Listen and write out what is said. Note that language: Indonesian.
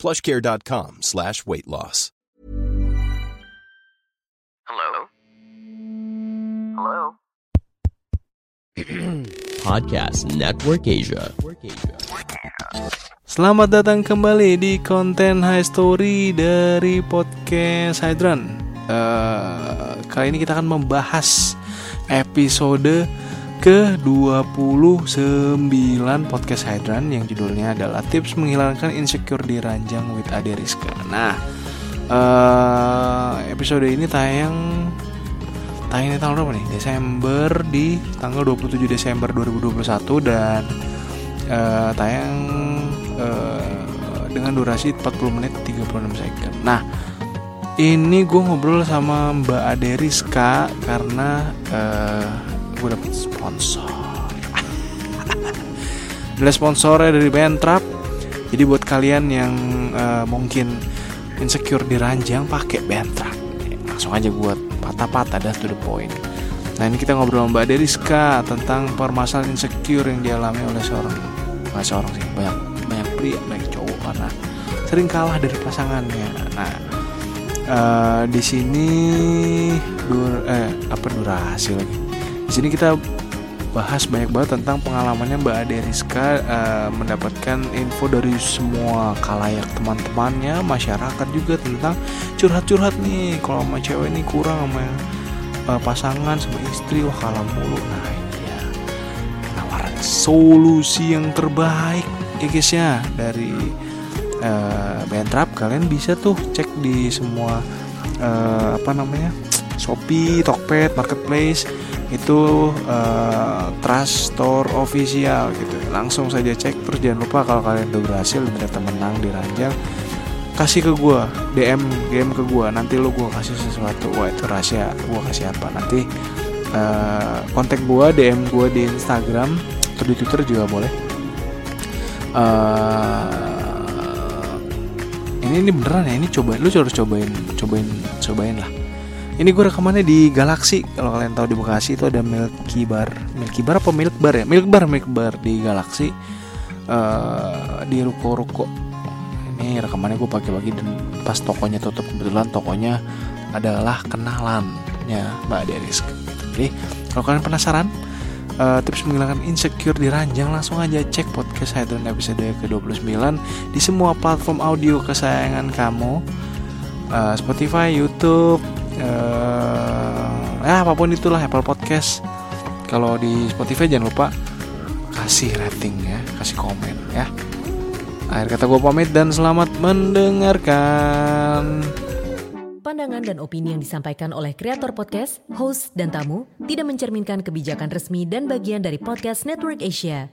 plushcare.com slash weight loss. Hello? Hello? Podcast Network Asia. Selamat datang kembali di konten High Story dari podcast Hydran. Eh, kali ini kita akan membahas episode ke-29 podcast Hydran yang judulnya adalah Tips Menghilangkan Insecure di Ranjang with Ade Rizka. Nah, eh, episode ini tayang tayang di tanggal berapa nih? Desember di tanggal 27 Desember 2021 dan eh, tayang eh, dengan durasi 40 menit 36 second. Nah, ini gue ngobrol sama Mbak Ade Rizka karena eh, gue dapet sponsor. Adalah sponsornya dari Bentrap. Jadi buat kalian yang eh, mungkin insecure di ranjang pakai Bentrap. Langsung aja buat patah-patah dan to the point. Nah ini kita ngobrol sama Mbak Ade Rizka tentang permasalahan insecure yang dialami oleh seorang nggak seorang sih banyak banyak pria banyak cowok karena sering kalah dari pasangannya. Nah eh, di sini dur eh apa durasi lagi? Di sini kita bahas banyak banget tentang pengalamannya Mbak Ade Rizka eh, mendapatkan info dari semua kalayak teman-temannya, masyarakat juga tentang curhat-curhat nih. Kalau sama cewek ini kurang sama eh, pasangan sama istri wah kalah mulu. Nah ini dia penawaran solusi yang terbaik ya guys ya. Dari eh, Bentrap kalian bisa tuh cek di semua eh, apa namanya Shopee, Tokped, Marketplace itu eh, Trust Store official gitu. Langsung saja cek terus jangan lupa kalau kalian udah berhasil dan ternyata menang di ranjang kasih ke gua DM DM ke gua. Nanti lu gua kasih sesuatu. Wah itu rahasia. Gua kasih apa? Nanti eh, kontak gua DM gua di Instagram atau di Twitter juga boleh. Eh ini ini beneran ya? Ini cobain lu harus cobain cobain cobain lah ini gue rekamannya di Galaxy. Kalau kalian tahu di Bekasi itu ada Milky Bar. Milky Bar apa Milk Bar ya? Milk Bar Milk Bar di Galaxy. Eh di ruko-ruko. Ini rekamannya gue pakai lagi dan pas tokonya tutup kebetulan tokonya adalah kenalannya Mbak Deris. Jadi kalau kalian penasaran eh, tips menghilangkan insecure di ranjang langsung aja cek podcast Hydran episode ke-29 di semua platform audio kesayangan kamu. Eh, Spotify, YouTube, eh ya apa pun itulah Apple Podcast. Kalau di Spotify jangan lupa kasih rating ya, kasih komen ya. Akhir kata gue pamit dan selamat mendengarkan. Pandangan dan opini yang disampaikan oleh kreator podcast, host, dan tamu tidak mencerminkan kebijakan resmi dan bagian dari podcast Network Asia.